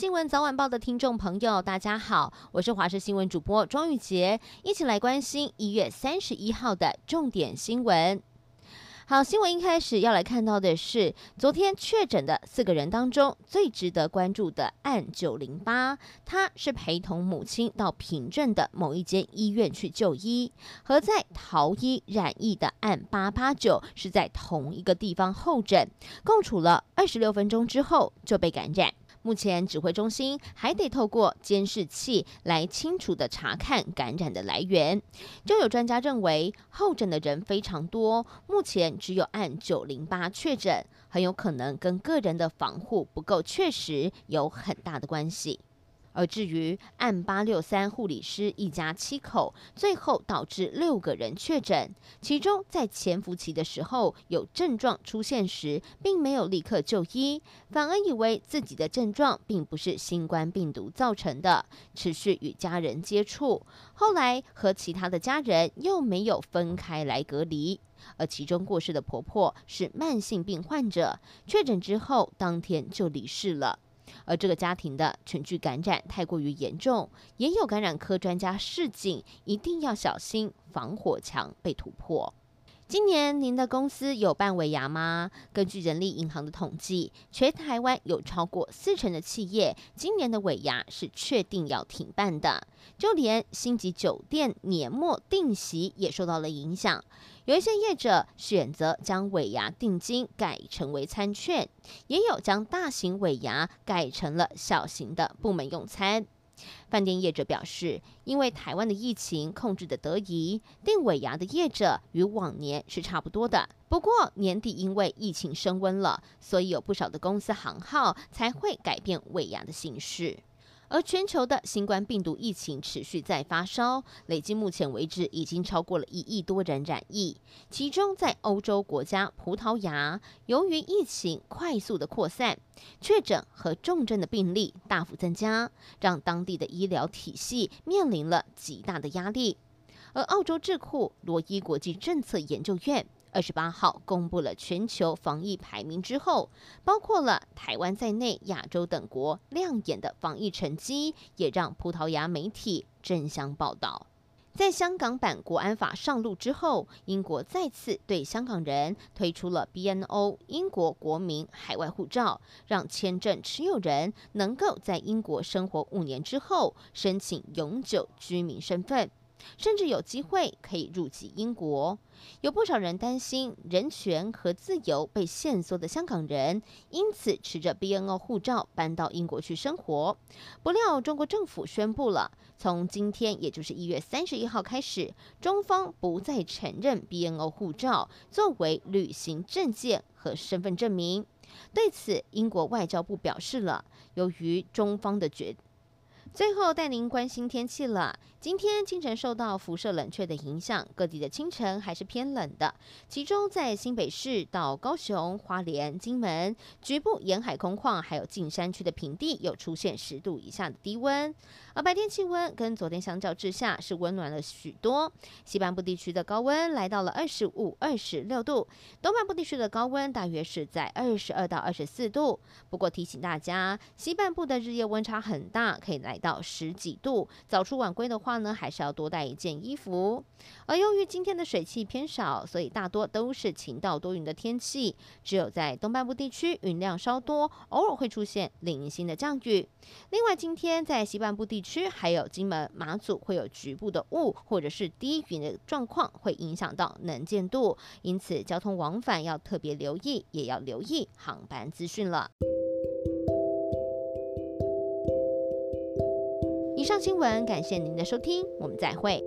新闻早晚报的听众朋友，大家好，我是华视新闻主播庄玉洁，一起来关心一月三十一号的重点新闻。好，新闻一开始要来看到的是，昨天确诊的四个人当中最值得关注的案九零八，他是陪同母亲到平镇的某一间医院去就医，和在桃医染疫的案八八九是在同一个地方候诊，共处了二十六分钟之后就被感染。目前指挥中心还得透过监视器来清楚的查看感染的来源。就有专家认为，候诊的人非常多，目前只有按九零八确诊，很有可能跟个人的防护不够确实有很大的关系。而至于案八六三护理师一家七口，最后导致六个人确诊，其中在潜伏期的时候有症状出现时，并没有立刻就医，反而以为自己的症状并不是新冠病毒造成的，持续与家人接触，后来和其他的家人又没有分开来隔离。而其中过世的婆婆是慢性病患者，确诊之后当天就离世了。而这个家庭的群聚感染太过于严重，也有感染科专家示警，一定要小心防火墙被突破。今年您的公司有办尾牙吗？根据人力银行的统计，全台湾有超过四成的企业今年的尾牙是确定要停办的，就连星级酒店年末定席也受到了影响。有一些业者选择将尾牙定金改成为餐券，也有将大型尾牙改成了小型的部门用餐。饭店业者表示，因为台湾的疫情控制的得宜，订尾牙的业者与往年是差不多的。不过年底因为疫情升温了，所以有不少的公司行号才会改变尾牙的形式。而全球的新冠病毒疫情持续在发烧，累计目前为止已经超过了一亿多人染疫。其中在欧洲国家葡萄牙，由于疫情快速的扩散，确诊和重症的病例大幅增加，让当地的医疗体系面临了极大的压力。而澳洲智库罗伊国际政策研究院。二十八号公布了全球防疫排名之后，包括了台湾在内，亚洲等国亮眼的防疫成绩，也让葡萄牙媒体争相报道。在香港版国安法上路之后，英国再次对香港人推出了 BNO 英国国民海外护照，让签证持有人能够在英国生活五年之后申请永久居民身份。甚至有机会可以入籍英国，有不少人担心人权和自由被限缩的香港人，因此持着 BNO 护照搬到英国去生活。不料中国政府宣布了，从今天，也就是一月三十一号开始，中方不再承认 BNO 护照作为旅行证件和身份证明。对此，英国外交部表示了，由于中方的决。最后带您关心天气了。今天清晨受到辐射冷却的影响，各地的清晨还是偏冷的。其中在新北市到高雄、花莲、金门，局部沿海空旷，还有近山区的平地，有出现十度以下的低温。而白天气温跟昨天相较之下是温暖了许多。西半部地区的高温来到了二十五、二十六度，东半部地区的高温大约是在二十二到二十四度。不过提醒大家，西半部的日夜温差很大，可以来到十几度。早出晚归的话，呢，还是要多带一件衣服。而由于今天的水汽偏少，所以大多都是晴到多云的天气。只有在东半部地区云量稍多，偶尔会出现零星的降雨。另外，今天在西半部地区还有金门、马祖会有局部的雾或者是低云的状况，会影响到能见度。因此，交通往返要特别留意，也要留意航班资讯了。上新闻，感谢您的收听，我们再会。